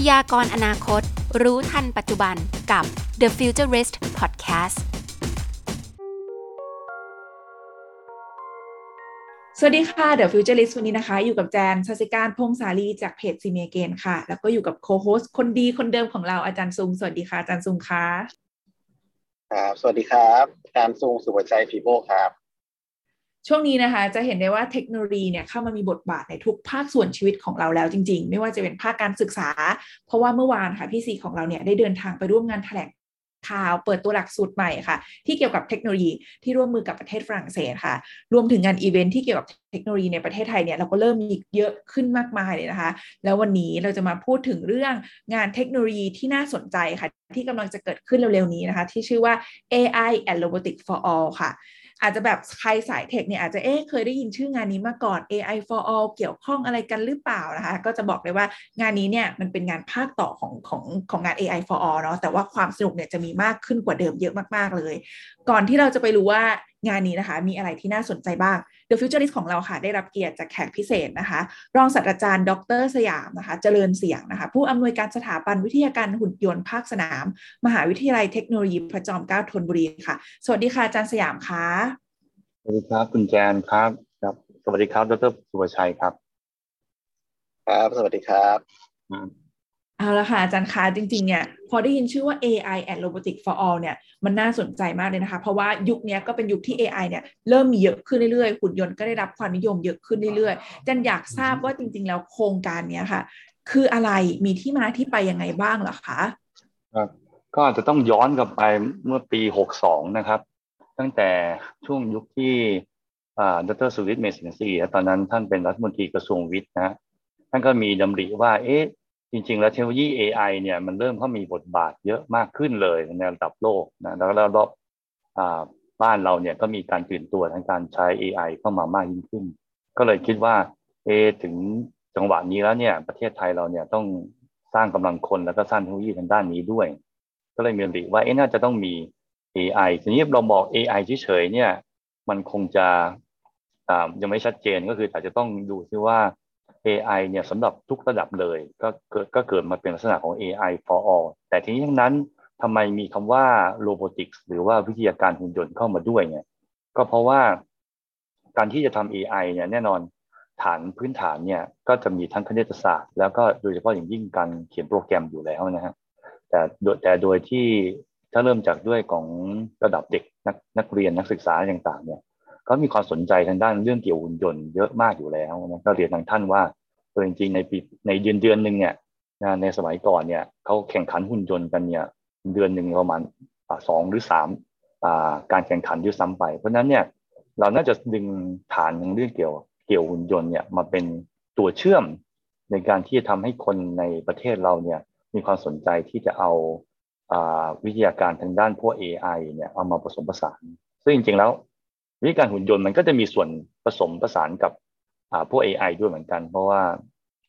พยากรณ์อนาคต รู้ทันปัจจุบันกับ The Futurist Podcast สวัสดีค่ะ The Futurist วันนี้นะคะ อยู่กับแจนสัสิการพงษาลีจากเพจซีเมเกนค่ะ แล้วก็อยู่กับโคโฮสคนดีคนเดิมของเราอาจารย์ซุง สวัสดีค่ะอาจารย์ซุงค่ะครับสวัสดีครับอาจารย์ซุงสุวชัยฟีโบครับ ช่วงนี้นะคะจะเห็นได้ว่าเทคโนโลยีเนี่ยเข้ามามีบทบาทในทุกภาคส่วนชีวิตของเราแล้วจริง ๆ ไม่ว่าจะเป็นภาคการศึกษา เพราะว่าเมื่อวานค่ะพี่ซีของเราเนี่ยได้เดินทางไปร่วมงานแถลงข่าวเปิดตัวหลักสูตรใหม่ค่ะ ที่เกี่ยวกับเทคโนโลยีที่ร่วมมือกับประเทศฝรั่งเศสค่ะ รวมถึงงานอีเวนท์ที่เกี่ยวกับเทคโนโลยีในประเทศไทยเนี่ยเราก็เริ่มมีเยอะขึ้นมากมายเลยนะคะ แล้ววันนี้เราจะมาพูดถึงเรื่องงานเทคโนโลยีที่น่าสนใจค่ะ ที่กำลังจะเกิดขึ้นเร็วๆนี้นะคะ ที่ชื่อว่า AI and Robotics for All ค่ะ อาจจะแบบใครสายเทคเนี่ยอาจจะเอ๊ะเคยได้ยินชื่องานนี้มาก่อน AI for all เกี่ยวข้องอะไรกันหรือเปล่านะคะก็จะบอกเลยว่างานนี้เนี่ยมันเป็นงานภาคต่อของของของงาน AI for all เนาะแต่ว่าความสนุกเนี่ยจะมีมากขึ้นกว่าเดิมเยอะมากๆเลย ก่อนที่เราจะไปรู้ว่า งานนี้นะคะ มีอะไรที่น่าสนใจบ้าง The Futurist ของเราค่ะ ได้รับเกียรติจากแขกพิเศษนะคะ รองศาสตราจารย์ ดร สยามนะคะ เจริญเสียงนะคะ ผู้อำนวยการสถาบันวิทยาการหุ่นยนต์ภาคสนาม มหาวิทยาลัยเทคโนโลยีพระจอมเกล้าธนบุรีค่ะ สวัสดีค่ะอาจารย์สยามค่ะสวัสดีครับคุณแจนครับครับ สวัสดีครับ ดรสุวชัยครับ ครับ สวัสดีครับ เอาละค่ะอาจารย์คะจริง ๆ เนี่ย พอได้ยินชื่อว่า AI and Robotics for All เนี่ย มันน่าสนใจมากเลยนะคะ เพราะว่ายุคนี้ก็เป็นยุคที่ AI เนี่ย เริ่มมีเยอะขึ้นเรื่อยๆหุ่นยนต์ก็ได้รับความนิยมเยอะขึ้นเรื่อยๆจันอยากทราบว่าจริง ๆ แล้วโครงการเนี้ยค่ะ คืออะไรมีที่มาที่ไปยังไงบ้างหรอคะครับก็อาจจะต้องย้อนกลับไปเมื่อปี 62 นะครับ ตั้งแต่ช่วงยุคที่ดรสุริตเมสินทรีตอนนั้นท่านเป็นรัฐมนตรีกระทรวงวิทย์นะท่านก็มีดำริว่าเอ๊ะ จริง ๆ แล้วเทคโนโลยี AI เนี่ยมันเริ่มเข้ามีบทบาทเยอะมากขึ้นเลยในระดับโลกนะแล้วรอบบ้านเราเนี่ยก็มีการตื่นตัวทางการใช้ AI เข้ามามากยิ่งขึ้น ก็เลยคิดว่าเอถึงจังหวะนี้แล้วเนี่ยประเทศไทยเราเนี่ยต้องสร้างกำลังคนแล้วก็สร้างเทคโนโลยีทางด้านนี้ด้วย ก็เลยมีดำริว่าเอ๊ะน่าจะต้องมี AI ทีนี้เราบอก AI เฉยๆเนี่ยมันคงจะยังไม่ชัดเจนก็คืออาจจะต้องดูซิว่า AI เนี่ยสำหรับทุกระดับเลย ก็เกิดก็เกิดมาเป็นลักษณะของ AI for all แต่ทีนี้ทั้งนั้นทำไมมีคำว่า robotics หรือว่าวิทยาการหุ่นยนต์เข้ามาด้วยเนี่ยก็เพราะว่าการที่จะทำ AI เนี่ยแน่นอนฐานพื้นฐานเนี่ยก็จะมีทั้งคณิตศาสตร์ แล้วก็โดยเฉพาะอย่างยิ่งการเขียนโปรแกรมอยู่แล้วนะฮะแต่แต่โดยที่ถ้าเริ่มจากด้วยของระดับเด็กนักนักเรียนนักศึกษาต่างๆเนี่ย ก็มีความสนใจทางด้านเรื่องเกี่ยวหุ่นยนต์เยอะมากอยู่แล้วนะก็เรียนทางท่านว่าตัวจริงๆในปีในเดือนเดือนหนึ่งเนี่ยในสมัยก่อนเนี่ยเขาแข่งขันหุ่นยนต์กันเนี่ยเดือนหนึ่งประมาณสองหรือสามการแข่งขันด้วยซ้ำไป เพราะนั้นเนี่ยเราน่าจะดึงฐานของเรื่องเกี่ยวเกี่ยวหุ่นยนต์เนี่ยมาเป็นตัวเชื่อมในการที่จะทำให้คนในประเทศเราเนี่ยมีความสนใจที่จะเอาวิทยาการทางด้านพวก AI เนี่ยเอามาผสมผสาน ซึ่งจริงๆแล้ว วิธีการหุ่นยนต์มันก็จะมีส่วนผสมผสานกับพวก AI ด้วยเหมือนกัน เพราะว่า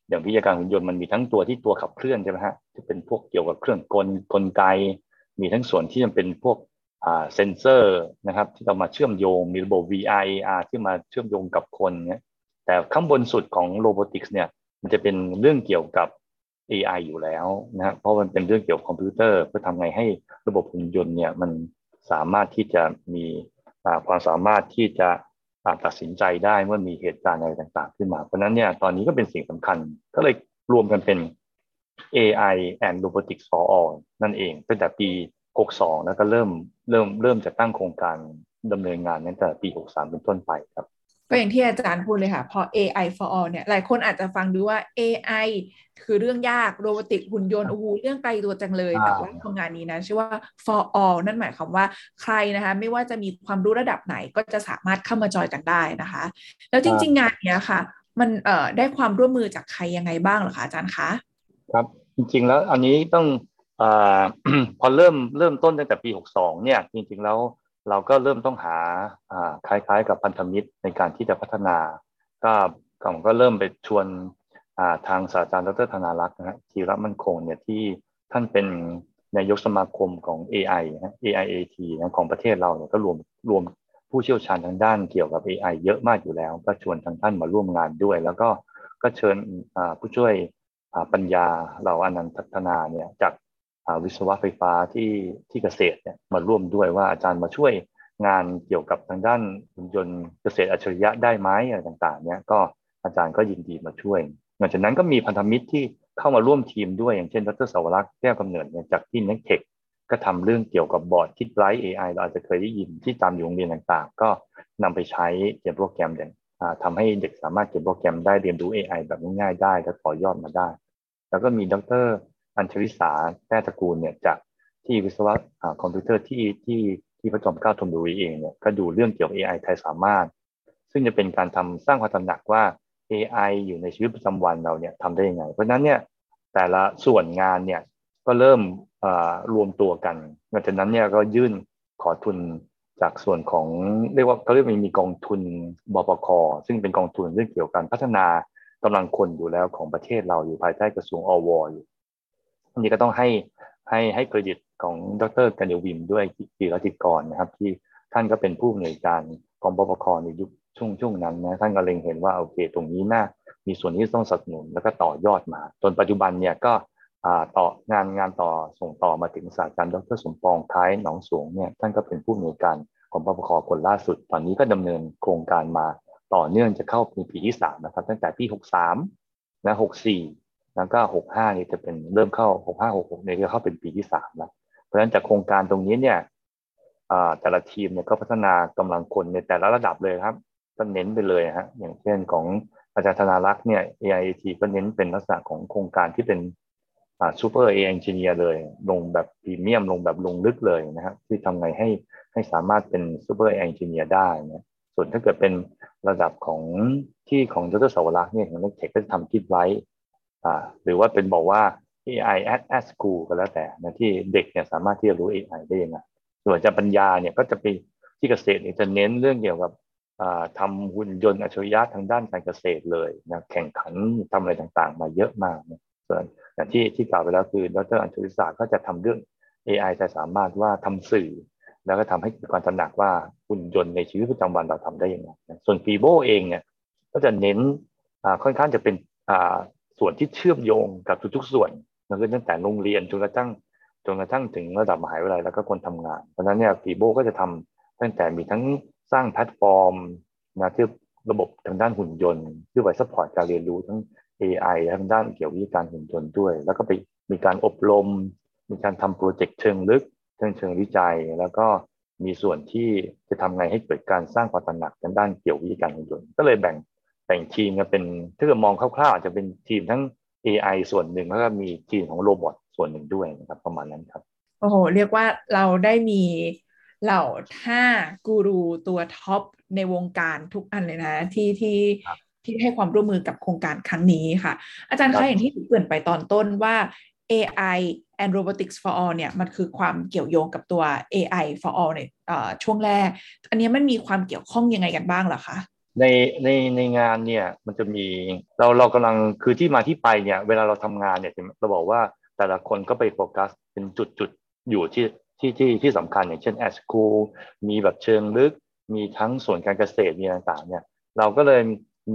อย่างวิทยาการหุ่นยนต์มันมีทั้งตัวที่ตัวขับเคลื่อนใช่ไหมฮะที่เป็นพวกเกี่ยวกับเครื่องกลกลไก มีทั้งส่วนที่มันเป็นพวกเซนเซอร์นะครับที่เรามาเชื่อมโยงมีระบบ VR AR ที่มาเชื่อมโยงกับคนเนี่ยแต่ข้างบนสุดของโรบอติกส์เนี่ยมันจะเป็นเรื่องเกี่ยวกับ AI อยู่แล้วนะเพราะมันเป็นเรื่องเกี่ยวกับคอมพิวเตอร์ เพื่อทำไงให้ระบบหุ่นยนต์เนี่ยมันสามารถที่จะมี ความสามารถที่จะตัดสินใจได้เมื่อมีเหตุการณ์อะไรต่างๆ ขึ้นมา เพราะนั้นเนี่ยตอนนี้ก็เป็นสิ่งสำคัญ ก็เลยรวมกันเป็น AI and Robotics for All นั่นเองตั้งแต่ปี 62 แล้วก็เริ่มเริ่มเริ่มจะตั้งโครงการดำเนินงานตั้งแต่ปี 63 เป็นต้นไปครับ ก็อย่างที่อาจารย์พูดเลยค่ะ พอ AI for all เนี่ย หลายคนอาจจะฟังดูว่า AI คือเรื่องยากโรบอติกหุ่นยนต์โอ้โหเรื่องไกลตัวจังเลย แต่ว่าโครงงานนี้นะชื่อว่า for all นั่นหมายความว่าใครนะคะ ไม่ว่าจะมีความรู้ระดับไหนก็จะสามารถเข้ามาจอยกันได้นะคะ แล้วจริง ๆ งานเนี้ยค่ะ มันเอ่อได้ความร่วมมือจากใครยังไงบ้างเหรอคะอาจารย์คะครับจริง ๆ แล้วอันนี้ต้องอพอเริ่มเริ่มต้นตั้งแต่ปี 62 เนี่ย จริง ๆ แล้ว เราก็เริ่มต้องหาคล้ายๆ กับพันธมิตรในการที่จะพัฒนา ก็ผมก็เริ่มไปชวนทางศาสตราจารย์ดรธนารักษ์นะฮะธีรมั่นคงเนี่ยที่ท่านเป็นนายกสมาคมของ AI นะ AIAT นะของประเทศเราเนี่ยก็รวมรวมผู้เชี่ยวชาญทางด้านเกี่ยวกับ AI เยอะมากอยู่แล้ว ก็ชวนทางท่านมาร่วมงานด้วย แล้วก็ก็เชิญผู้ช่วยปัญญาเหล่าอนันต์ธนาเนี่ยจาก วิศวะไฟฟ้าที่ที่เกษตรเนี่ยมาร่วมด้วยว่าอาจารย์มาช่วยงานเกี่ยวกับทางด้านหุ่นยนต์เกษตรอัจฉริยะได้ไหมอะไรต่างๆเนี่ยก็อาจารย์ก็ยินดีมาช่วยหลังจากนั้นก็มีพันธมิตรที่เข้ามาร่วมทีมด้วยอย่างเช่นดรเสาวลักษณ์แก้วกำเนิดเนี่ยจากที่ NECTEC ก็ทำเรื่องเกี่ยวกับบอร์ดคิดไลท์ AI เราอาจจะเคยได้ยินที่ตามอยู่โรงเรียนต่างๆ ก็นำไปใช้เขียนโปรแกรมอย่างทำให้เด็กสามารถเขียนโปรแกรมได้เรียนรู้ AI แบบง่ายๆได้และต่อยอดมาได้ แล้วก็มีดร อัญชลิสาแต้ตระกูลเนี่ยจากที่วิศวะคอมพิวเตอร์ที่ที่ที่พระจอมเกล้าธนบุรีเองเนี่ยก็ดูเรื่องเกี่ยวกับ AI ไทยสามารถ ซึ่งจะเป็นการทำสร้างความตระหนักว่า AI อยู่ในชีวิตประจำวันเราเนี่ยทำได้ยังไง เพราะนั้นเนี่ยแต่ละส่วนงานเนี่ยก็เริ่มรวมตัวกันหลังจากนั้นเนี่ยก็ยื่นขอทุนจากส่วนของเรียกว่าเขาเรียกมีกองทุนบปคซึ่งเป็นกองทุนเรื่องเกี่ยวกับการพัฒนากำลังคนอยู่แล้วของประเทศเราอยู่ภายใต้กระทรวงอวอยู่ อันนี้ก็ต้องให้ให้ให้เครดิตของดรกันเดวิมด้วยกีรติกรนะครับ ที่ท่านก็เป็นผู้อำนวยการกองบปคในยุคช่วงช่วงนั้นนะท่านก็เล็งเห็นว่าโอเค ตรงนี้น่ามีส่วนที่ต้องสนับสนุนแล้วก็ต่อยอดมา จนปัจจุบันเนี่ยก็ต่องานงานต่อส่งต่อมาถึงศาสตราจารย์ดรสมปองท้ายหนองสวงเนี่ยท่านก็เป็นผู้อำนวยการของปปคคนล่าสุด ตอนนี้ก็ดำเนินโครงการมาต่อเนื่องจะเข้าปีที่สามนะครับ ตั้งแต่ปีหกสามนะหกสี่ แล้วก็หกห้านี่จะเป็นเริ่มเข้าหกห้าหกหกเนี่ยจะเข้าเป็นปีที่สามแล้ว เพราะฉะนั้นจากโครงการตรงนี้เนี่ยแต่ละทีมเนี่ยก็พัฒนากำลังคนในแต่ละระดับเลยครับ ก็เน้นไปเลยฮะอย่างเช่นของอาจารย์ธนารักษ์เนี่ย AIT ก็เน้นเป็นลักษณะของโครงการที่เป็น Super AI Engineer เลย ลงแบบพรีเมียมลงแบบลงลึกเลยนะครับที่ทำไงให้ให้สามารถเป็น Super AI Engineer ได้นะส่วนถ้าเกิดเป็นระดับของที่ของดรเสาวลักษณ์เนี่ยของ NECTEC ก็จะทำ KidBright หรือว่าเป็นบอกว่า AI at at school ก็แล้วแต่นะที่เด็กเนี่ยสามารถที่จะรู้ AI ได้ยังไงส่วนจะปัญญาเนี่ยก็จะไปที่เกษตรเนี่ยจะเน้นเรื่องเกี่ยวกับทำหุ่นยนต์อัจฉริยะทางด้านการเกษตรเลยนะแข่งขันทำอะไรต่างๆ มาเยอะมากนะส่วนอย่างที่ที่กล่าวไปแล้วคือดรอัญชลิสาก็จะทำเรื่อง AI จะสามารถว่าทำสื่อ แล้วก็ทำให้เกิดความตระหนักว่าหุ่นยนต์ในชีวิตประจำวันเราทำได้ยังไงส่วนฟีโบเองเนี่ยก็จะเน้นค่อนข้างจะเป็น ส่วนที่เชื่อมโยงกับทุกๆส่วนนั่นคือตั้งแต่โรงเรียนจนกระทั่งจนกระทั่งถึงระดับมหาวิทยาลัยแล้วก็คนทำงาน เพราะฉะนั้นเนี่ย FIBO ก็จะทำตั้งแต่มีทั้งสร้างแพลตฟอร์มนะที่ระบบทางด้านหุ่นยนต์ที่ไว้ support การเรียนรู้ทั้ง AI ทางด้านเกี่ยวกับการหุ่นยนต์ด้วย แล้วก็ไปมีการอบรม มีการทำโปรเจกต์เชิงลึกเชิงเชิงวิจัย แล้วก็มีส่วนที่จะทำไงให้เกิดการสร้างความตระหนักทางด้านเกี่ยวกับการหุ่นยนต์ ก็เลยแบ่ง แบ่งทีมกันเป็นถ้าเกิดมองคร่าวๆอาจจะเป็นทีมทั้ง AI ส่วนหนึ่งแล้วก็มีทีมของโรบอทส่วนหนึ่งด้วยนะครับประมาณนั้นครับโอ้โหเรียกว่าเราได้มีเหล่าห้ากูรูตัวท็อปในวงการทุกอันเลยนะ ที่ที่ที่ให้ความร่วมมือกับโครงการครั้งนี้ค่ะ อาจารย์คะอย่างที่เกริ่นไปตอนต้นว่า AI and robotics for all เนี่ยมันคือความเกี่ยวโยงกับตัว AI for all ในช่วงแรก อันนี้มันมีความเกี่ยวข้องยังไงกันบ้างเหรอคะ ในในในงานเนี่ยมันจะมีเราเรากำลังคือที่มาที่ไปเนี่ยเวลาเราทำงานเนี่ยเราบอกว่าแต่ละคนก็ไปโฟกัสเป็นจุดจุดอยู่ที่ที่ที่ที่สำคัญอย่างเช่นแอสคูมีแบบเชิงลึก มีทั้งส่วนการเกษตรมีต่างๆเนี่ยเราก็เลย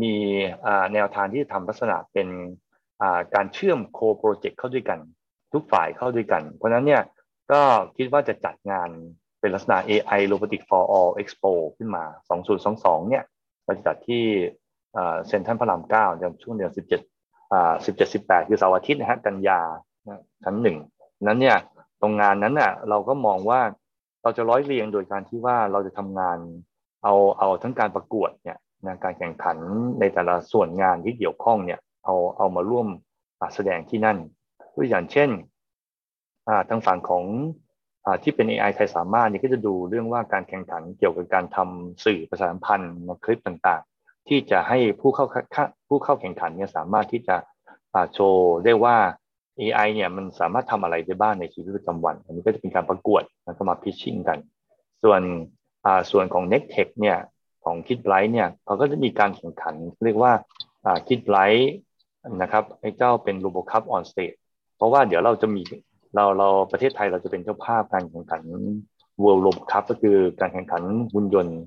มีแนวทางที่ทำลักษณะเป็นการเชื่อมโคโปรเจกต์เข้าด้วยกัน ทุกฝ่ายเข้าด้วยกัน เพราะนั้นเนี่ยก็คิดว่าจะจัดงานเป็นลักษณะ AI Robotic for All Expo ขึ้นมา 2022 เนี่ย เราจะจัดที่เซ็นทรัลพระรามเก้าในช่วงเดือน17อ่า17 18คือเสาร์อาทิตย์นะฮะกันยาชั้นหนึ่งนั้นเนี่ยตรงงานนั้นน่ะเราก็มองว่าเราจะร้อยเรียงโดยการที่ว่าเราจะทำงานเอาเอาทั้งการประกวดเนี่ยนะการแข่งขันในแต่ละส่วนงานที่เกี่ยวข้องเนี่ยเอาเอามาร่วมแสดงที่นั่นตัวอย่างเช่นทางฝั่งของ ที่เป็น AI ไทยสามารถนี่ก็จะดูเรื่องว่าการแข่งขันเกี่ยวกับการทำสื่อประชาสัมพันธ์คลิปต่างๆ ที่จะให้ผู้เข้าผู้เข้าแข่งขันเนี่ยสามารถที่จะโชว์ได้ว่า AI เนี่ยมันสามารถทำอะไรได้บ้างในชีวิตประจำวัน อันนี้ก็จะเป็นการประกวดแล้วก็มาพิชชิ่งกัน ส่วนส่วนของ n e c t e c h เนี่ยของคิดไลท์เนี่ยเขาก็จะมีการแข่งขัน เรียกว่า key highlight นะครับไอ้เจ้าเป็น RoboCup OnStage เพราะว่าเดี๋ยวเราจะมี เราเราประเทศไทยเราจะเป็นเจ้าภาพการแข่งขัน World RoboCup ก็คือการแข่งขันหุ่นยนต์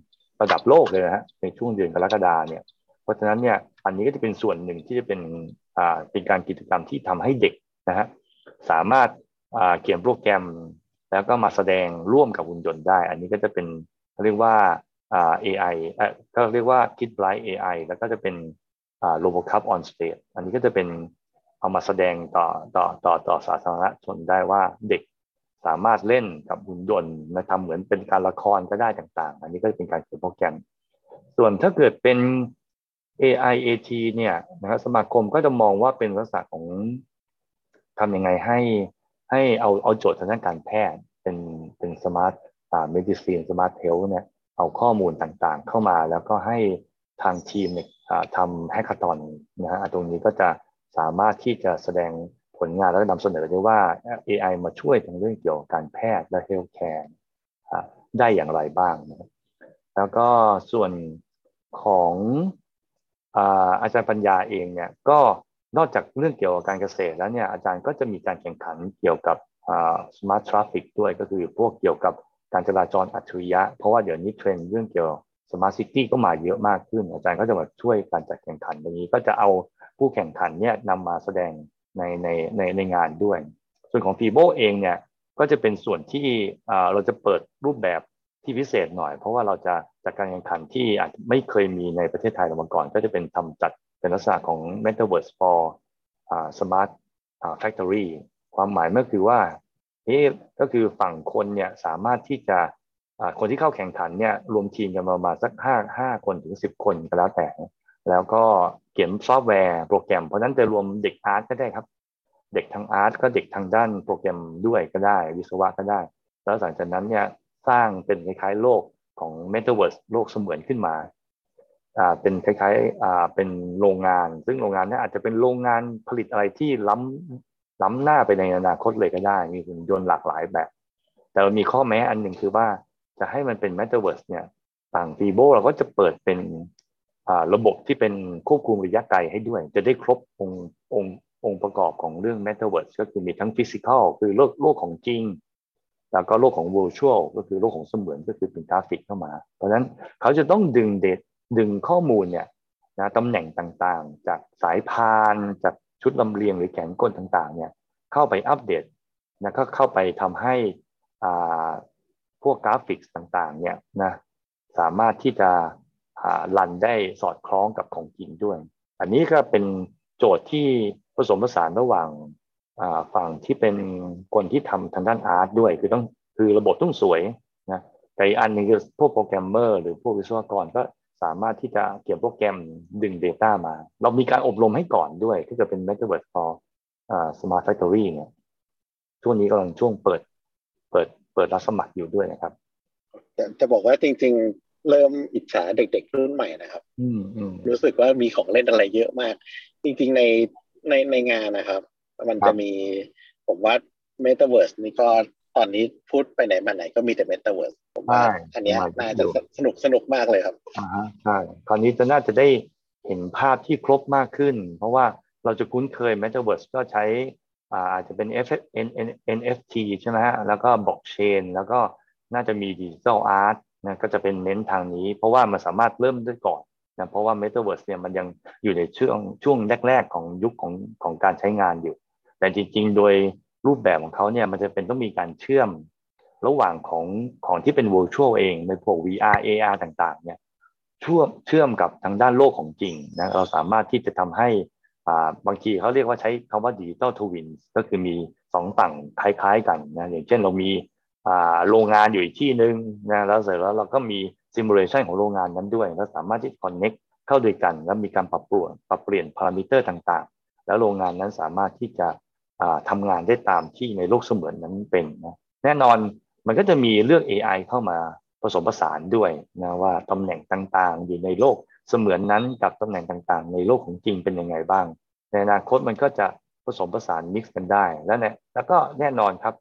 ระดับโลกเลยนะฮะในช่วงเดือนกรกฎาเนี่ย เพราะฉะนั้นเนี่ยอันนี้ก็จะเป็นส่วนหนึ่งที่จะเป็นอ่าเป็นการกิจกรรมที่ทำให้เด็กนะฮะสามารถอ่าเขียนโปรแกรม แล้วก็มาแสดงร่วมกับหุ่นยนต์ได้ อันนี้ก็จะเป็นเรียกว่า AI ก็เรียกว่า Kid Bright AI แล้วก็จะเป็น RoboCup on stage อันนี้ก็จะเป็น เอามาแสดงต่อต่อต่อต่อสาธารณชนได้ว่าเด็กสามารถเล่นกับหุ่นยนต์มาทำเหมือนเป็นการละครก็ได้ต่าง ๆ อันนี้ก็เป็นการเขียนโปรแกรม ส่วนถ้าเกิดเป็น AIAT เนี่ยนะครับสมาคมก็จะมองว่าเป็นลักษณะของทำยังไงให้ให้เอาเอาโจทย์ทางด้านการแพทย์เป็นเป็น smart อ่า medicine smart health เนี่ยเอาข้อมูลต่างๆ เข้ามาแล้วก็ให้ทางทีมเนี่ยทำ hackathon นะฮะตรงนี้ก็จะ สามารถที่จะแสดงผลงานแล้วนำเสนอได้ว่า AI มาช่วยทางเรื่องเกี่ยวกับการแพทย์และ healthcare ได้อย่างไรบ้างนะแล้วก็ส่วนของอาจารย์ปัญญาเองเนี่ยก็นอกจากเรื่องเกี่ยวกับการเกษตรแล้วเนี่ยอาจารย์ก็จะมีการแข่งขันเกี่ยวกับ smart traffic ด้วยก็คือพวกเกี่ยวกับการจราจรอัจฉริยะ เพราะว่าเดี๋ยวนี้เทรนด์เรื่องเกี่ยว smart city ก็มาเยอะมากขึ้น อาจารย์ก็จะมาช่วยการจัดแข่งขันตรงนี้ก็จะเอา ผู้แข่งขันเนี่ยนำมาแสดงในในในในงานด้วย ส่วนของฟีโบเองเนี่ยก็จะเป็นส่วนที่เราจะเปิดรูปแบบที่พิเศษหน่อย เพราะว่าเราจะจัดการแข่งขันที่อาจไม่เคยมีในประเทศไทยมาก่อน ก็จะเป็นทำจัดเป็นลักษณะของ Metaverse for Smart Factory ความหมายเมื่อคือว่าเอ๊ก็คือฝั่งคนเนี่ยสามารถที่จะคนที่เข้าแข่งขันเนี่ยรวมทีมกันประมาณสักห้าห้าคนถึงสิบคนก็แล้วแต่ แล้วก็ เขียนซอฟต์แวร์โปรแกรม เพราะนั้นจะรวมเด็กอาร์ตก็ได้ครับ เด็กทางอาร์ตก็เด็กทางด้านโปรแกรมด้วยก็ได้ วิศวะก็ได้ แล้วหลังจากนั้นเนี่ยสร้างเป็นคล้ายๆโลกของ Metaverse โลกเสมือนขึ้นมาอ่าเป็นคล้ายๆอ่าเป็นโรงงาน ซึ่งโรงงานนี้อาจจะเป็นโรงงานผลิตอะไรที่ล้ำล้ำหน้าไปในอนาคตเลยก็ได้ มีหุ่นยนต์หลากหลายแบบ แต่มีข้อแม้อันหนึ่งคือว่าจะให้มันเป็น Metaverse เนี่ยต่างฟีโบเราก็จะเปิดเป็น ระบบที่เป็นควบคุมระยะไกลให้ด้วย จะได้ครบองค์องค์องค์ประกอบของเรื่อง Metaverse ก็คือมีทั้งฟิสิกอลคือโลกโลกของจริง แล้วก็โลกของ virtual ก็คือโลกของเสมือนก็คือเป็นกราฟิกเข้ามา เพราะฉะนั้นเขาจะต้องดึง data ดึงข้อมูลเนี่ยนะตำแหน่งต่างๆ จากสายพานจากชุดลำเลียงหรือแขนกลต่างๆเนี่ยเข้าไปอัปเดตนะก็เข้าไปทำให้อ่าพวกกราฟิกต่างๆเนี่ยนะสามารถที่จะ รันได้สอดคล้องกับของจริงด้วย อันนี้ก็เป็นโจทย์ที่ผสมผสานระหว่างฝั่งที่เป็นคนที่ทำทางด้านอาร์ตด้วย คือต้องคือระบบต้องสวยนะแต่อีกอันนึงคือพวกโปรแกรมเมอร์หรือพวกวิศวกรก็สามารถที่จะเขียนโปรแกรมดึง Data มา เรามีการอบรมให้ก่อนด้วยที่จะเป็น Metaverse for Smart Factory เนี่ยช่วงนี้กำลังช่วงเปิดเปิดเปิดรับสมัครอยู่ด้วยนะครับ จะบอกว่าจริง เริ่มอิจฉาเด็กๆรุ่นใหม่นะครับรู้สึกว่ามีของเล่นอะไรเยอะมาก จริงๆในในในงานนะครับ มันจะมีผมว่า Metaverse นี่ก็ตอนนี้พูดไปไหนมาไหนก็มีแต่ Metaverse ผมว่าอันนี้น่าจะสนุกสนุกมากเลยครับอ่าใช่คราวนี้จะน่าจะได้เห็นภาพที่ครบมากขึ้น เพราะว่าเราจะคุ้นเคย Metaverse ก็ใช้อาจจะเป็น F N N NFT ใช่ไหมฮะแล้วก็บล็อกเชนแล้วก็น่าจะมีดิจิทัลอาร์ต นะก็จะเป็นเน้นทางนี้ เพราะว่ามันสามารถเริ่มได้ก่อนนะเพราะว่า Metaverse เนี่ยมันยังอยู่ในช่วงช่วงแรก ๆ ของยุคของของการใช้งานอยู่ แต่จริง ๆ โดยรูปแบบของเขาเนี่ยมันจะเป็นต้องมีการเชื่อมระหว่างของของที่เป็น virtual เองในพวก VR AR ต่างๆเนี่ยเชื่อมเชื่อมกับทางด้านโลกของจริงนะเราสามารถที่จะทำให้อ่าบางทีเขาเรียกว่าใช้คำว่าดิจิตอลทวินก็คือมีสองฝั่งคล้ายๆกันนะอย่างเช่นเรามี โรงงานอยู่อีกที่หนึ่งนะแล้วเสร็จแล้วเราก็มี simulation ของโรงงานนั้นด้วย แล้วสามารถที่ connect เข้าด้วยกัน แล้วมีการปรับปรุงปรับเปลี่ยนพารามิเตอร์ต่างๆ แล้วโรงงานนั้นสามารถที่จะทำงานได้ตามที่ในโลกเสมือนนั้นเป็นนะแน่นอนมันก็จะมีเรื่อง AI เข้ามาผสมผสานด้วยนะว่าตำแหน่งต่างๆ อยู่ในโลกเสมือนนั้นกับตำแหน่งต่างๆ ในโลกของจริงเป็นยังไงบ้าง ในอนาคตมันก็จะผสมผสานมิกซ์กันได้แล้วเนี่ยแล้วก็แน่นอนครับ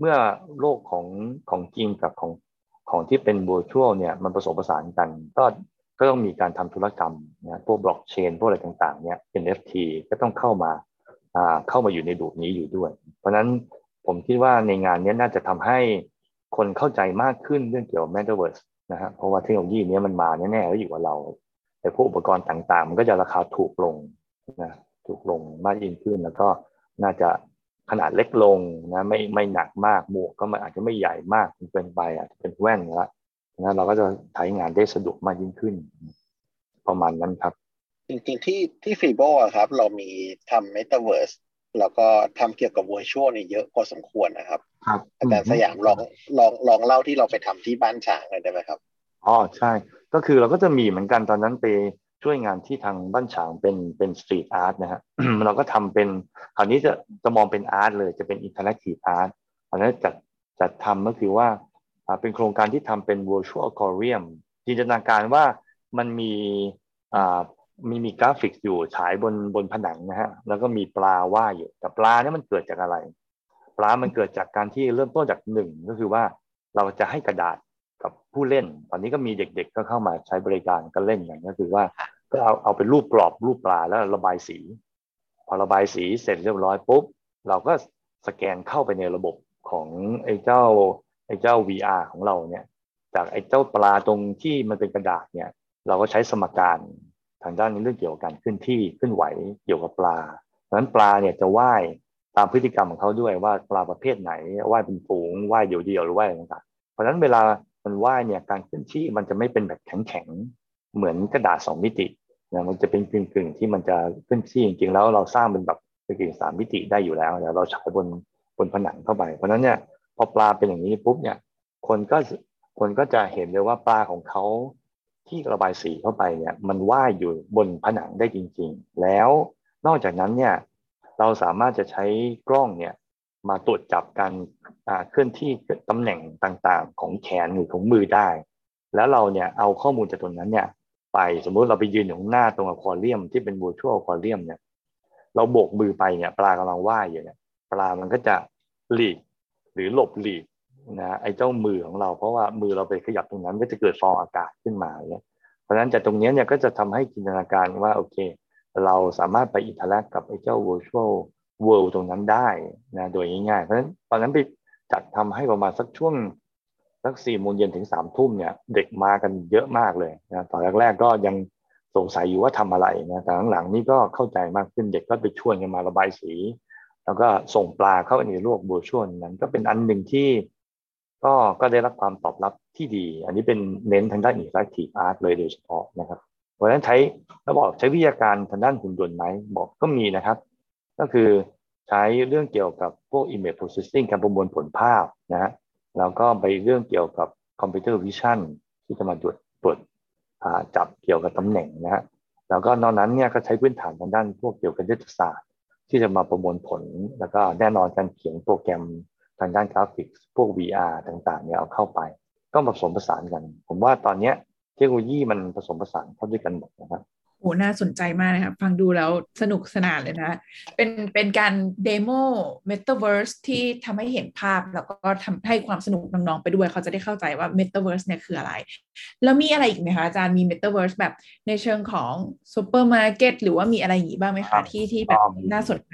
เมื่อโลกของของจริงกับของของที่เป็นบูชัวเนี่ยมันผสมผสานกันก็ก็ต้องมีการทำธุรกรรมนะพวกบล็อกเชนพวกอะไรต่างๆเนี่ย NFT ก็ต้องเข้ามาอ่าเข้ามาอยู่ในดูปนี้อยู่ด้วย เพราะฉะนั้นผมคิดว่าในงานนี้น่าจะทำให้คนเข้าใจมากขึ้นเรื่องเกี่ยวกับ Metaverse นะฮะเพราะว่าเทคโนโลยีนี้มันมาแน่ๆแล้วอยู่กับเราแต่พวกอุปกรณ์ต่างๆ มันก็จะราคาถูกลงนะถูกลงมากยิ่งขึ้นแล้วก็น่าจะ ขนาดเล็กลงนะไม่ไม่หนักมากหมวกก็มันอาจจะไม่ใหญ่มากเกินไปอาจจะเป็นแว่นละนะเราก็จะใช้งานได้สะดวกมากยิ่งขึ้น ประมาณนั้นครับ จริงๆที่ที่ FIBO ครับ เรามีทำเมตาเวิร์สแล้วก็ทำเกี่ยวกับ virtual นี่เยอะพอสมควรนะครับครับอาจารย์สยามลองลองลองเล่าที่เราไปทำที่บ้านฉางหน่อยได้ไหมครับอ๋อใช่ ก็คือเราก็จะมีเหมือนกันตอนนั้นไป ช่วยงานที่ทางบ้านฉางเป็นเป็น street art นะฮะเราก็ทำเป็นคราวนี้จะจะมองเป็น art เลยจะเป็น interactive art ตอนนั้นจัดจัดทำก็คือว่าเป็นโครงการที่ทำเป็น virtual aquarium จินตนาการว่ามันมีอ่ามีมีกราฟิกอยู่ฉายบนบนผนังนะฮะแล้วก็มีปลาว่ายอยู่แต่ปลาเนี่ยมันเกิดจากอะไร ปลามันเกิดจากการที่เริ่มต้นจากหนึ่งก็คือว่าเราจะให้กระดาษ กับผู้เล่น ตอนนี้ก็มีเด็กๆก็เข้ามาใช้บริการก็เล่นอย่างก็คือว่าก็เอาเอาเป็นรูปกรอบรูปปลาแล้วระบายสี พอระบายสีเสร็จเรียบร้อยปุ๊บเราก็สแกนเข้าไปในระบบของไอ้เจ้าไอ้เจ้า VR ของเราเนี่ย จากไอ้เจ้าปลาตรงที่มันเป็นกระดาษเนี่ย เราก็ใช้สมการทางด้านนี้เรื่องเกี่ยวกับการขึ้นที่ขึ้นไหวเกี่ยวกับปลาเพราะฉะนั้นปลาเนี่ยจะว่ายตามพฤติกรรมของเขาด้วยว่าปลาประเภทไหนว่ายเป็นฝูงว่ายเดี่ยวๆหรือว่ายอะไรต่างๆเพราะฉะนั้นเวลา มันว่ายเนี่ยการขึ้นที่มันจะไม่เป็นแบบแข็งๆเหมือนกระดาษสองมิตินะมันจะเป็นกึ่งๆที่มันจะขึ้นที่จริงๆแล้วเราสร้างเป็นแบบเป็นกึ่งสามมิติได้อยู่แล้วเดี๋ยวเราฉายบนบนผนังเข้าไป เพราะฉะนั้นเนี่ยพอปลาเป็นอย่างนี้ปุ๊บเนี่ยคนก็คนก็จะเห็นเลยว่าปลาของเขาที่ระบายสีเข้าไปเนี่ยมันว่ายอยู่บนผนังได้จริง ๆ แล้วนอกจากนั้นเนี่ยเราสามารถจะใช้กล้องเนี่ย มาตรวจจับการเคลื่อนที่ตำแหน่งต่างๆ ของแขนหรือของมือได้ แล้วเราเนี่ยเอาข้อมูลจากตรงนั้นเนี่ย ไปสมมุติเราไปยืนอยู่ข้างหน้าตรงอะควาเรียมที่เป็นบูชัวอะควาเรียมเนี่ย เราโบกมือไปเนี่ยปลากำลังว่ายอยู่เนี่ยปลามันก็จะหลีกหรือหลบหลีกนะไอ้เจ้ามือของเราเพราะว่ามือเราไปขยับตรงนั้นก็จะเกิดฟองอากาศขึ้นมาเนี่ยเพราะฉะนั้นจากตรงนี้เนี่ยก็จะทำให้จินตนาการว่าโอเค เราสามารถไป interact กับไอ้เจ้า virtual world ตรงนั้นได้นะโดยง่ายๆ เพราะฉะนั้นตอนนั้นไปจัดทำให้ประมาณสักช่วงสักสี่โมงเย็นถึงสามทุ่มเนี่ย เด็กมากันเยอะมากเลยนะตอนแรกๆก็ยังสงสัยอยู่ว่าทำอะไรนะแต่หลังๆนี่ก็เข้าใจมากขึ้นเด็กก็ไปชวนกันมาระบายสี แล้วก็ส่งปลาเข้าไปในโลกบูชวนั้น ก็เป็นอันหนึ่งที่ ก็ก็ได้รับความตอบรับที่ดี อันนี้เป็นเน้นทางด้าน interactive art เลยโดยเฉพาะนะครับเพราะฉะนั้นใช้แล้วบอกใช้วิทยาการทางด้านหุ่นยนต์ไหมบอกก็มีนะครับ ก็คือใช้เรื่องเกี่ยวกับพวก image processing การประมวลผลภาพนะฮะแล้วก็ไปเรื่องเกี่ยวกับ computer vision ที่จะมาตรวจตรวจจับเกี่ยวกับตำแหน่งนะฮะแล้วก็นอกนั้นเนี่ยก็ใช้พื้นฐานทางด้านพวกเกี่ยวกับคณิตศาสตร์ที่จะมาประมวลผล แล้วก็แน่นอนการเขียนโปรแกรมทางด้านกราฟิกพวก VR ต่างๆเนี่ยเอาเข้าไปก็ผสมผสานกัน ผมว่าตอนนี้เทคโนโลยีมันผสมผสานเข้าด้วยกันหมดนะครับ โอ้น่าสนใจมากนะครับ ฟังดูแล้วสนุกสนานเลยนะ เป็นเป็นการ demo เมตาเวิร์สที่ทำให้เห็นภาพ แล้วก็ทำให้ความสนุกน้องๆไปด้วย เขาจะได้เข้าใจว่าเมตาเวิร์สเนี่ยคืออะไร แล้วมีอะไรอีกไหมคะอาจารย์มีเมตาเวิร์สแบบในเชิงของซูเปอร์มาร์เก็ตหรือว่ามีอะไรอย่างนี้บ้างไหมคะ ที่ที่แบบน่าสนใจ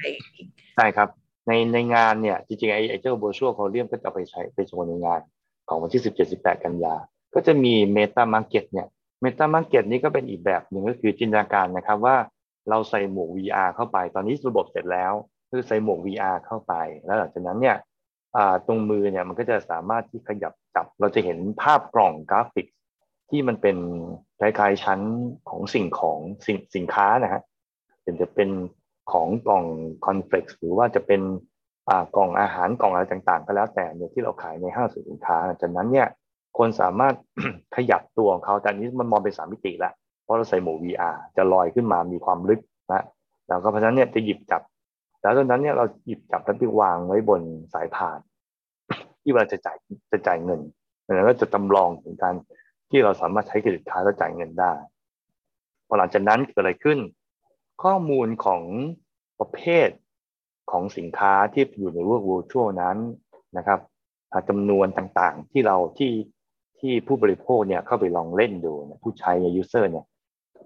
ใช่ครับ ในในงานเนี่ย จริงๆ ไอ้ไอ้เจ้า virtual aquarium ก็จะไปใช้ไปโชว์ในงานของวันที่สิบเจ็ดสิบแปดกันยา ก็จะมี meta market เนี่ย meta market นี้ก็เป็นอีกแบบหนึ่งก็คือจินตนาการนะครับว่าเราใส่หมวก VR เข้าไป ตอนนี้ระบบเสร็จแล้ว คือใส่หมวก VR เข้าไป แล้วหลังจากนั้นเนี่ยตรงมือเนี่ยมันก็จะสามารถที่ขยับจับ เราจะเห็นภาพกล่องกราฟิก ที่มันเป็นคล้ายๆชั้นของสิ่งของสินสินค้านะฮะเป็นจะเป็นของกล่องคอนเฟล็กซ์หรือว่าจะเป็นกล่องอาหารกล่องอะไรต่างๆ ก็แล้วแต่เนี่ยที่เราขายในห้างสินค้าจากนั้นเนี่ย คนสามารถขยับตัวของเขาแต่นี้มันมองเป็นสามมิติแล้วเพราะเราใส่หมวก VR จะลอยขึ้นมามีความลึกนะแล้วก็เพราะฉะนั้นเนี่ยจะหยิบจับ แล้วตอนนั้นเนี่ยเราหยิบจับแล้วไปวางไว้บนสายพาน ที่เวลาจะจ่ายจะจ่ายเงินแล้วก็จะจำลองถึงการที่เราสามารถใช้ credit card แล้วจ่ายเงินได้พอหลังจากนั้นเกิดอะไรขึ้น ข้อมูลของประเภทของสินค้าที่อยู่ในเวิร์กวูชัวนั้นนะครับจำนวนต่างๆที่เราที่ ที่ผู้บริโภคเนี่ยเข้าไปลองเล่นดูนะผู้ใช้เนี่ย user เนี่ย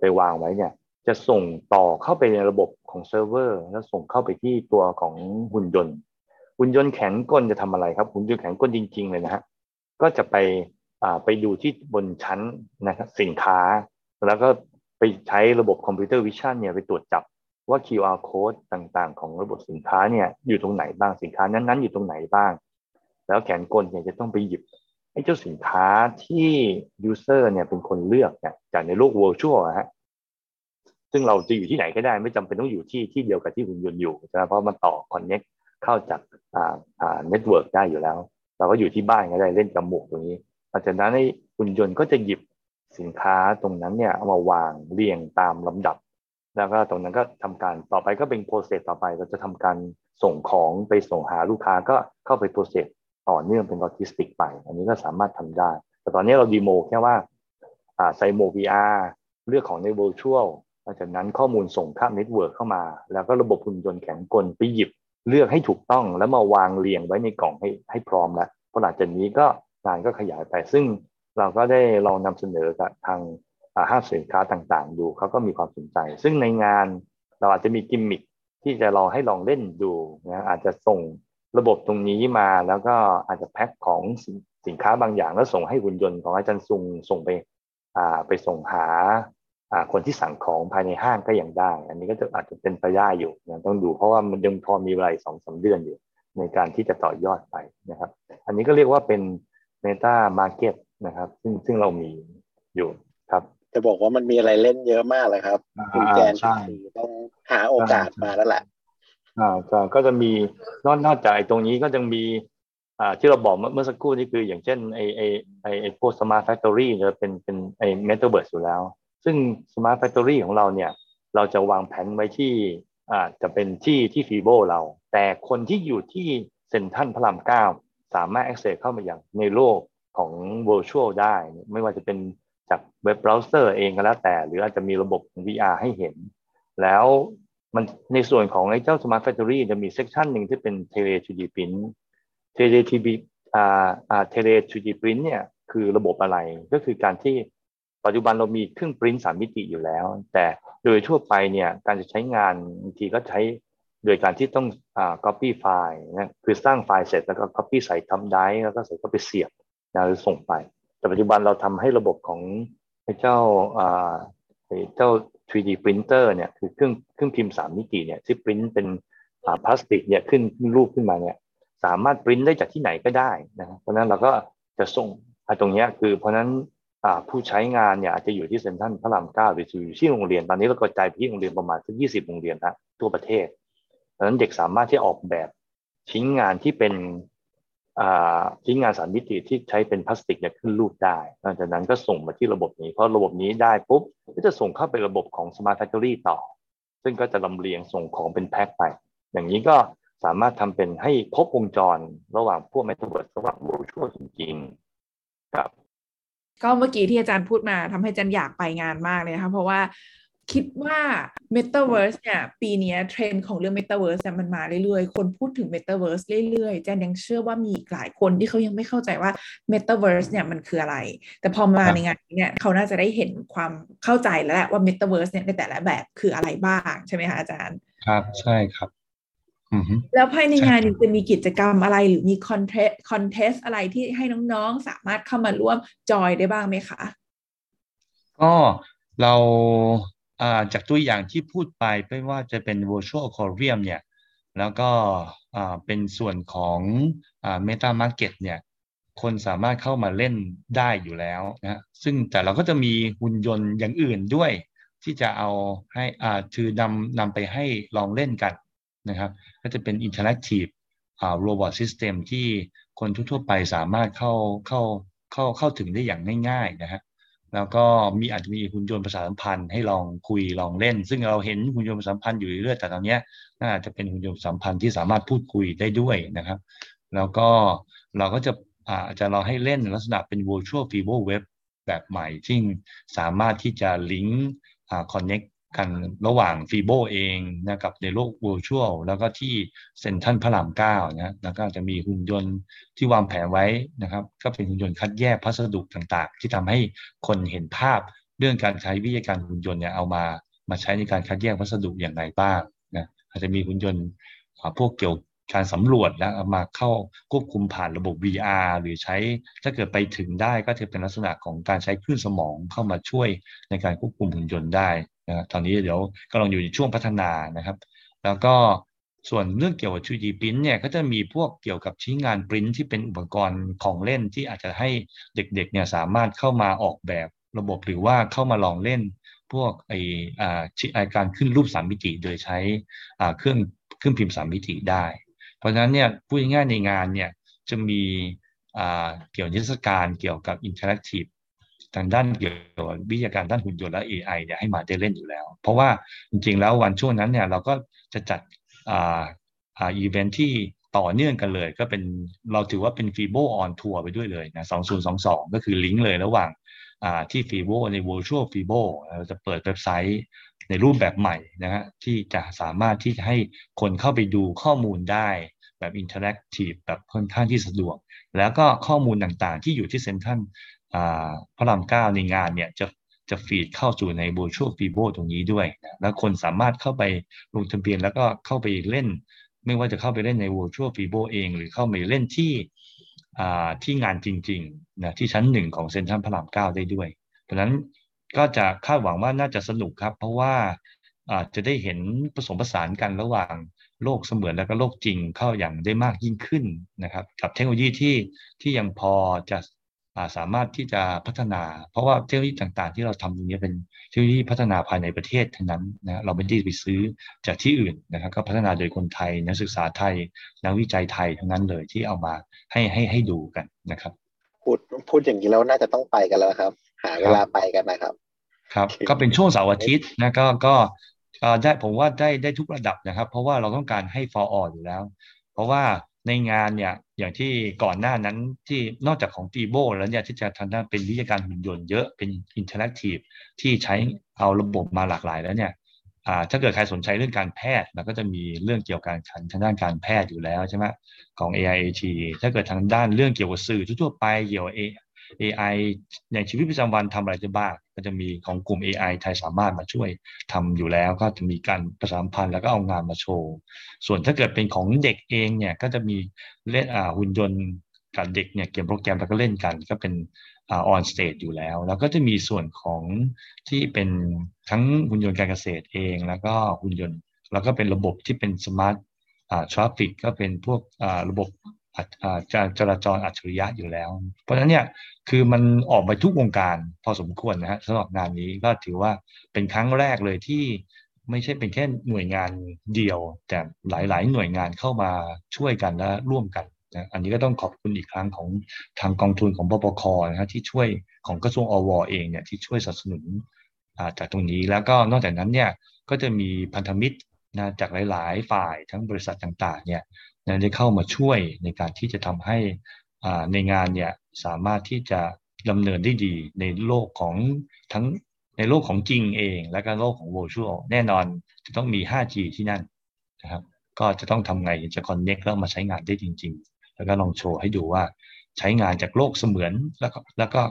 ไปวางไว้เนี่ยจะส่งต่อเข้าไปในระบบของเซิร์ฟเวอร์ แล้วส่งเข้าไปที่ตัวของหุ่นยนต์ หุ่นยนต์แข็งก้นจะทำอะไรครับ หุ่นยนต์แข็งก้นจริง ๆ เลยนะฮะก็จะไปไปดูที่บนชั้นนะครับสินค้า แล้วก็ไปใช้ระบบคอมพิวเตอร์วิชั่นเนี่ยไปตรวจจับว่า QR code ต่างๆ ของระบบสินค้าเนี่ยอยู่ตรงไหนบ้างสินค้านั้นๆอยู่ตรงไหนบ้าง แล้วแขนกลเนี่ยจะต้องไปหยิบ ไอ้เจ้าสินค้าที่ user เนี่ยเป็นคนเลือกเนี่ยจากในโลก virtual ฮะซึ่งเราจะอยู่ที่ไหนก็ได้ ไม่จำเป็นต้องอยู่ที่ที่เดียวกับที่หุ่นยนต์อยู่ใช่ไหมเพราะมันต่อ connect เข้าจากอ่าอ่า network ได้อยู่แล้ว เราก็อยู่ที่บ้านก็ได้เล่นจมูกตรงนี้หลังจากนั้นให้หุ่นยนต์ก็จะหยิบสินค้าตรงนั้นเนี่ยเอามาวางเรียงตามลำดับ แล้วก็ตรงนั้นก็ทำการต่อไปก็เป็น process ต่อไปเราจะทำการส่งของไปส่งหาลูกค้าก็เข้าไป process ต่อเนื่องเป็นโลจิสติกไป อันนี้ก็สามารถทำได้ แต่ตอนนี้เรา demo แค่ว่าใส่โหมด VR เลือกของใน virtual หลังจากนั้นข้อมูลส่งข้าม network เข้ามา แล้วก็ระบบหุ่นยนต์แขนกลไปหยิบเลือกให้ถูกต้องแล้วมาวางเรียงไว้ในกล่องให้ให้พร้อมแล้วพอหลังจากนี้ก็งานก็ขยายไป ซึ่งเราก็ได้ลองนำเสนอกับทางห้างสินค้าต่างๆ ดูเขาก็มีความสนใจ ซึ่งในงานเราอาจจะมีกิมมิคที่จะลองให้ลองเล่นดูนะอาจจะส่ง ระบบตรงนี้มาแล้วก็อาจจะแพ็คของสินค้าบางอย่างแล้วส่งให้หุ่นยนต์ของอาจารย์ซุงส่งไปอ่าไปส่งหาอ่าคนที่สั่งของภายในห้างก็ยังได้ อันนี้ก็จะอาจจะเป็นไปได้อยู่นะต้องดูเพราะว่ามันยังพอมีเวลาสองสาเดือนอยู่ ในการที่จะต่อยอดไปนะครับ อันนี้ก็เรียกว่าเป็น Meta Market นะครับ ซึ่งซึ่งเรามีอยู่ครับ จะบอกว่ามันมีอะไรเล่นเยอะมากเลยครับคุณแจนต้องหาโอกาสมาแล้วแหละ อ่าก็จะมีนอกนอกจากตรงนี้ก็ยังมีอ่าที่เราบอกเมื่อสักครู่นี้คือ อย่างเช่นไอไอไอไอพวก smart factory จะเป็นเป็นไอเมตาเวิร์สอยู่แล้ว ซึ่ง smart factory ของเราเนี่ย เราจะวางแผนไว้ที่อ่าจะเป็นที่ที่ FIBO เรา แต่คนที่อยู่ที่เซ็นทรัลพระรามเก้าสามารถ access เข้ามาอย่างในโลกของ virtual ได้ ไม่ว่าจะเป็นจาก web browser เองก็แล้วแต่ หรืออาจจะมีระบบ VR ให้เห็น แล้ว มันในส่วนของไอ้เจ้า Smart Factory จะมีเซกชันหนึ่งที่เป็น Tele 3D Print Tele 3D อ่าอ่า Tele 3D Print เนี่ยคือระบบอะไรก็คือการที่ปัจจุบันเรามีเครื่องปริ้นสามมิติอยู่แล้ว แต่โดยทั่วไปเนี่ยการจะใช้งานบางทีก็ใช้โดยการที่ต้องอ่า copy ไฟล์นะคือสร้างไฟล์เสร็จแล้วก็ copy ใส่ทำได้แล้วก็ใส่เข้าไปเสียบนะหรือส่งไป แต่ปัจจุบันเราทำให้ระบบของเจ้าอ่าเจ้า 3D printer เนี่ยคือเครื่องเครื่องพิมพ์สามมิติเนี่ยที่ปริ้นเป็นพลาสติกเนี่ยขึ้นรูปขึ้นมาเนี่ยสามารถปริ้นได้จากที่ไหนก็ได้นะเพราะนั้นเราก็จะส่งตรงนี้คือเพราะนั้นผู้ใช้งานเนี่ยอาจจะอยู่ที่เซ็นทรัลพระรามเก้าหรืออยู่ที่โรงเรียนตอนนี้เรากระจายไปที่โรงเรียนประมาณสักยี่สิบโรงเรียนนะทั่วประเทศดังนั้นเด็กสามารถที่ออกแบบชิ้นงานที่เป็น ชิ้นงานสามมิติที่ใช้เป็นพลาสติกเนี่ยขึ้นรูปได้หลังจากนั้นก็ส่งมาที่ระบบนี้เพราะระบบนี้ได้ปุ๊บก็จะส่งเข้าไประบบของ Smart Factory ต่อ ซึ่งก็จะลำเลียงส่งของเป็นแพ็คไป อย่างนี้ก็สามารถทำเป็นให้ครบวงจรระหว่างพวก m e t a เวิร์สระหว่าง virtual จริงๆครับก็เมื่อกี้ที่อาจารย์พูดมาทำให้อาจารย์อยากไปงานมากเลยนะคะเพราะว่า คิดว่า Metaverse เนี่ยปีนี้เทรนด์ของเรื่อง Metaverse เนี่ยมันมาเรื่อยๆ คนพูดถึง Metaverse เรื่อยๆแจนยังเชื่อว่ามีอีกหลายคนที่เขายังไม่เข้าใจว่า Metaverse เนี่ยมันคืออะไร แต่พอมาในงานนี้เนี่ยเขาน่าจะได้เห็นความเข้าใจแล้วแหละว่า Metaverse เนี่ยในแต่ละแบบคืออะไรบ้างใช่ไหมคะอาจารย์ ครับใช่ครับแล้วภายในงานจะมีกิจกรรมอะไรหรือมี contest contest อะไรที่ให้น้องๆสามารถเข้ามาร่วมจอยได้บ้างไหมคะ ก็เรา จากตัวอย่างที่พูดไปไม่ว่าจะเป็น virtual aquarium เนี่ยแล้วก็เป็นส่วนของ meta market เนี่ยคนสามารถเข้ามาเล่นได้อยู่แล้วนะซึ่งแต่เราก็จะมีหุ่นยนต์อย่างอื่นด้วย ที่จะเอาให้อ่าคือนำนำไปให้ลองเล่นกันนะครับก็จะเป็น interactive อ่า robot system ที่คนทั่วๆไปสามารถเข้าเข้าเข้าเข้าถึงได้อย่างง่ายๆนะฮะ แล้วก็มีอาจจะมีหุ่นยนต์ประสาสัมพันธ์ให้ลองคุยลองเล่น ซึ่งเราเห็นหุ่นยนต์ประสาสัมพันธ์อยู่เรื่อยแต่ตอนนี้น่าจะเป็นหุ่นยนต์สัมพันธ์ที่สามารถพูดคุยได้ด้วยนะครับ แล้วก็เราก็จะอาจจะเราให้เล่นลักษณะเป็น virtual fiber web แบบใหม่ที่สามารถที่จะลิงก์ connect กันระหว่างฟีโบเองนะกับในโลกว i r t u a l แล้วก็ที่เซ็นทันพระรามเก้านะแล้วก็จะมีหุ่นยนต์ที่วางแผนไว้นะครับ ก็เป็นหุ่นยนต์คัดแยกพัสดุต่างๆ ที่ทำให้คนเห็นภาพเรื่องการใช้วิทยาการหุ่นยนต์เนี่ยเอามามาใช้ในการคัดแยกพัสดุอย่างไรบ้างนะอาจจะมีหุ่นยนต์พวกเกี่ยว การสำรวจแล้วมาเข้าควบคุมผ่านระบบ VR หรือใช้ถ้าเกิดไปถึงได้ก็จะเป็นลักษณะของการใช้คลื่นสมองเข้ามาช่วยในการควบคุมหุ่นยนต์ได้นะตอนนี้เดี๋ยวกำลังอยู่ในช่วงพัฒนานะครับ แล้วก็ส่วนเรื่องเกี่ยวกับ 3D print เนี่ยก็จะมีพวกเกี่ยวกับชิ้นงานปริ้นที่เป็นอุปกรณ์ของเล่นที่อาจจะให้เด็กๆเนี่ยสามารถเข้ามาออกแบบระบบหรือว่าเข้ามาลองเล่นพวกไออาการขึ้นรูปสามมิติโดยใช้เครื่องเครื่องพิมพ์สามมิติได้ เพราะฉะนั้นเนี่ยพูดง่ายในงานเนี่ยจะมีเกี่ยวกับนิทรรศการเกี่ยวกับ interactiveทางด้านเกี่ยวกับวิทยาการด้านหุ่นยนต์และ AI เนี่ยให้มาได้เล่นอยู่แล้ว เพราะว่าจริงๆแล้ววันช่วงนั้นเนี่ยเราก็จะจัดอ่าอ่าอีเวนท์ที่ต่อเนื่องกันเลย ก็เป็นเราถือว่าเป็น FIBO on tour ไปด้วยเลยนะ2022 ก็คือลิงก์เลยระหว่าง ที่ฟีโบใน virtual ฟีโบเราจะเปิดเว็บไซต์ในรูปแบบใหม่นะฮะที่จะสามารถที่จะให้คนเข้าไปดูข้อมูลได้แบบ interactive แบบค่อนข้างที่สะดวก แล้วก็ข้อมูลต่างๆ ที่อยู่ที่เซ็นทรัลพระรามเก้าในงานเนี่ยจะจะฟีดเข้าสู่ใน virtual f i b o ตรงนี้ด้วยนะแล้วคนสามารถเข้าไปลงทะเบียนแล้วก็เข้าไปเล่น ไม่ว่าจะเข้าไปเล่นใน virtual f i b o เอง หรือเข้าไปเล่นที่ ที่งานจริงๆนะที่ชั้นหนึ่งของเซ็นทรัลพระรามเก้าได้ด้วยเพราะนั้นก็จะคาดหวังว่าน่าจะสนุกครับ เพราะว่าจะได้เห็นผสมผสานกันระหว่างโลกเสมือนและก็โลกจริงเข้าอย่างได้มากยิ่งขึ้นนะครับ กับเทคโนโลยีที่ที่ยังพอจะ สามารถที่จะพัฒนา เพราะว่าเทคโนโลยีต่างๆ ที่เราทำตรงนี้เป็นเทคโนโลยีพัฒนาภายในประเทศทั้งนั้นนะเราไม่ได้ไปซื้อจากที่อื่นนะครับก็พัฒนาโดยคนไทยนักศึกษาไทยนักวิจัยไทยทั้งนั้นเลยที่เอามาให้ให้ให้ดูกันนะครับพูดพูดอย่างนี้แล้วน่าจะต้องไปกันแล้วครับ หาเวลาไปกันนะครับ ครับ ก็เป็นช่วงเสาร์อาทิตย์นะก็ก็ได้ผมว่าได้ได้ทุกระดับนะครับ เพราะว่าเราต้องการให้ for all อยู่แล้ว เพราะว่า ในงานเนี่ยอย่างที่ก่อนหน้านั้นที่นอกจากของ FIBO แล้วเนี่ยที่จะทางด้านเป็นวิทยาการหุ่นยนต์เยอะเป็น interactive ที่ใช้เอาระบบมาหลากหลายแล้วเนี่ยถ้าเกิดใครสนใจเรื่องการแพทย์เราก็จะมีเรื่องเกี่ยวกับการทางด้านการแพทย์อยู่แล้วใช่ไหมของ AIAT ถ้าเกิดทางด้านเรื่องเกี่ยวกับสื่อทั่วไปเกี่ยวกับ AI ในชีวิตประจำวันทำอะไรได้บ้างก็จะมีของกลุ่ม AI ไทยสามารถมาช่วยทำอยู่แล้ว ก็จะมีการประชาสัมพันธ์แล้วก็เอางานมาโชว์ ส่วนถ้าเกิดเป็นของเด็กเองเนี่ยก็จะมีเล่นอ่าหุ่นยนต์กับเด็กเนี่ยเขียนโปรแกรมแล้วก็เล่นกัน ก็เป็นอ่า on stage อยู่แล้ว แล้วก็จะมีส่วนของที่เป็นทั้งหุ่นยนต์การเกษตรเอง แล้วก็หุ่นยนต์ แล้วก็เป็นระบบที่เป็น smart อ่า traffic ก็เป็นพวกอ่าระบบ การจราจรอัจฉริยะอยู่แล้ว เพราะฉะนั้นเนี่ยคือมันออกไปทุกวงการพอสมควรนะฮะสำหรับงานนี้ก็ถือว่าเป็นครั้งแรกเลยที่ไม่ใช่เป็นแค่หน่วยงานเดียว แต่หลายๆ หน่วยงานเข้ามาช่วยกันและร่วมกันนะอันนี้ก็ต้องขอบคุณอีกครั้งของทางกองทุนของปปคนะฮะที่ช่วยของกระทรวงอวเองเนี่ยที่ช่วยสนับสนุนจากตรงนี้แล้วก็นอกจากนั้นเนี่ยก็จะมีพันธมิตรนะจากหลาย ๆ ฝ่ายทั้งบริษัทต่างๆเนี่ย ได้เข้ามาช่วยในการที่จะทำให้ในงานเนี่ยสามารถที่จะดำเนินได้ดีในโลกของทั้งในโลกของจริงเอง และก็โลกของ virtual แน่นอนจะต้องมี 5G ที่นั่นนะครับก็จะต้องทำไงจะ connect แล้วมาใช้งานได้จริง ๆ แล้วก็ลองโชว์ให้ดูว่าใช้งานจากโลกเสมือนแล้วก็แล้วก็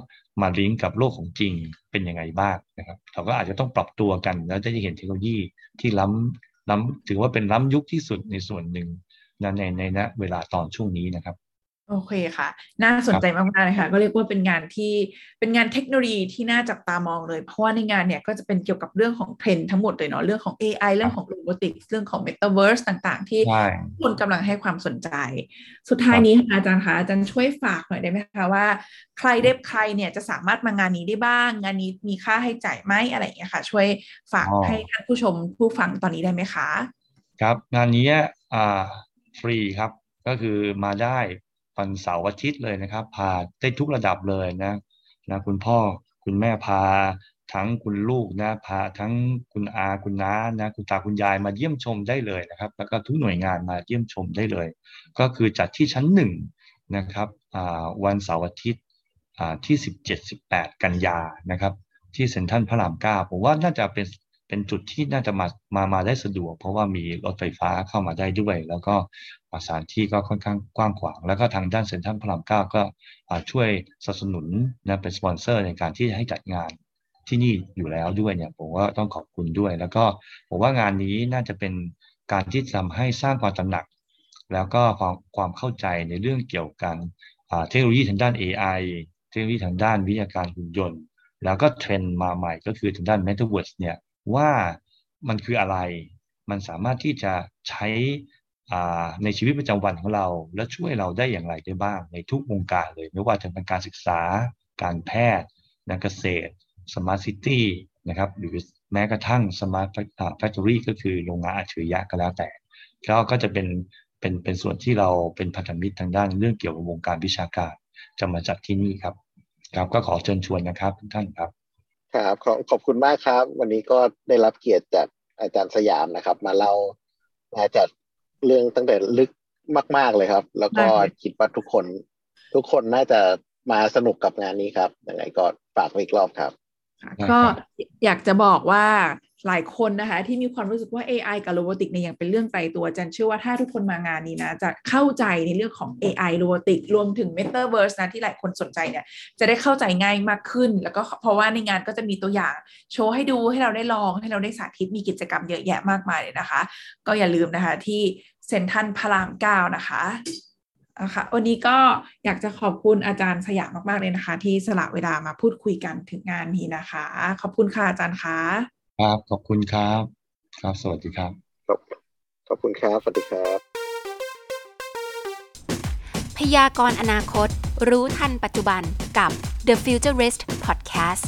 มาลิงก์กับโลกของจริงเป็นยังไงบ้างนะครับเราก็อาจจะต้องปรับตัวกันแล้วจะเห็นเทคโนโลยีที่ล้ำล้ำถือว่าเป็นล้ำยุคที่สุดในส่วนหนึ่ง ในในณเวลาตอนช่วงนี้นะครับโอเคค่ะ น่าสนใจมากๆเลยค่ะ ก็เรียกว่าเป็นงานที่เป็นงานเทคโนโลยีที่น่าจับตามองเลย เพราะว่าในงานเนี่ยก็จะเป็นเกี่ยวกับเรื่องของเทรนด์ทั้งหมดเลยเนาะ เรื่องของ AI เรื่องของโรบอติกส์เรื่องของ Metaverse ต่างๆ ที่คนกำลังให้ความสนใจ สุดท้ายนี้อาจารย์คะอาจารย์ช่วยฝากหน่อยได้ไหมคะว่าใครได้ใครเนี่ยจะสามารถมางานนี้ได้บ้าง งานนี้มีค่าให้จ่ายไหมอะไรอย่างเงี้ยค่ะ ช่วยฝากให้ท่านผู้ชมผู้ฟังตอนนี้ได้ไหมคะ ครับงานนี้อ่า ฟรีครับ ก็คือมาได้วันเสาร์อาทิตย์เลยนะครับ พาได้ทุกระดับเลยนะนะคุณพ่อคุณแม่พาทั้งคุณลูกนะพาทั้งคุณอาคุณน้านะคุณตาคุณยายมาเยี่ยมชมได้เลยนะครับ แล้วก็ทุกหน่วยงานมาเยี่ยมชมได้เลย ก็คือจัดที่ชั้นหนึ่งนะครับวันเสาร์อาทิตย์ที่ 17-18 กันยานะครับ ที่เซ็นทรัลพระรามเก้าผมว่าน่าจะเป็น เป็นจุดที่น่าจะมามามาได้สะดวก เพราะว่ามีรถไฟฟ้าเข้ามาได้ด้วย แล้วก็สถานที่ก็ค่อนข้างกว้างขวาง แล้วก็ทางด้านเซ็นทรัลพระรามเก้าก็ช่วยสนับสนุนนะเป็นสปอนเซอร์ในการที่ให้จัดงานที่นี่อยู่แล้วด้วยเนี่ยผมว่าต้องขอบคุณด้วย แล้วก็ผมว่างานนี้น่าจะเป็นการที่ทำให้สร้างความตระหนัก แล้วก็ความความเข้าใจในเรื่องเกี่ยวกับเทคโนโลยีทางด้าน AI เทคโนโลยีทางด้านวิทยาการหุ่นยนต์ แล้วก็เทรนด์มาใหม่ก็คือทางด้าน Metaverse เนี่ย ว่ามันคืออะไร มันสามารถที่จะใช้ในชีวิตประจำวันของเรา และช่วยเราได้อย่างไรได้บ้าง ในทุกวงการเลย ไม่ว่าจะเป็นการศึกษา การแพทย์การเกษตร Smart City นะครับหรือแม้กระทั่ง Smart Factory ก็คือโรงงานอัจฉริยะก็แล้วแต่ก็ก็จะเป็นเป็นเป็นส่วนที่เราเป็นพันธมิตรทางด้านเรื่องเกี่ยวกับวงการวิชาการจะมาจัดที่นี่ครับ ครับก็ขอเชิญชวนนะครับทุกท่านครับ ครับขอขอบคุณมากครับ วันนี้ก็ได้รับเกียรติจากอาจารย์สยามนะครับ มาเล่ามาจัดเรื่องตั้งแต่ลึกมาก ๆเลยครับ แล้วก็คิดว่าทุกคน ทุกคนน่าจะมาสนุกกับงานนี้ครับยังไงก็ฝากอีกรอบครับ ก็อยากจะบอกว่า หลายคนนะคะ ที่มีความรู้สึกว่า AI กับโรบอติกเนี่ยยังเป็นเรื่องไกลตัวจันเชื่อว่าถ้าทุกคนมางานนี้นะ จะเข้าใจในเรื่องของ AI โรบอติกรวมถึง Metaverse นะที่หลายคนสนใจเนี่ย จะได้เข้าใจง่ายมากขึ้น แล้วก็เพราะว่าในงานก็จะมีตัวอย่าง โชว์ให้ดูให้เราได้ลองให้เราได้สาธิตมีกิจกรรมเยอะแยะมากมายเลยนะคะ ก็อย่าลืมนะคะที่เซ็นทันพระรามเก้านะคะนะคะวันนี้ก็อยากจะขอบคุณอาจารย์สยามมาก ๆ เลยนะคะ ที่สละเวลามาพูดคุยกันถึงงานนี้นะคะ ขอบคุณค่ะอาจารย์คะ ครับ ขอบคุณครับ ครับ สวัสดีครับขอบคุณครับ สวัสดีครับ พยากรณ์อนาคต รู้ทันปัจจุบันกับ The Futurist Podcast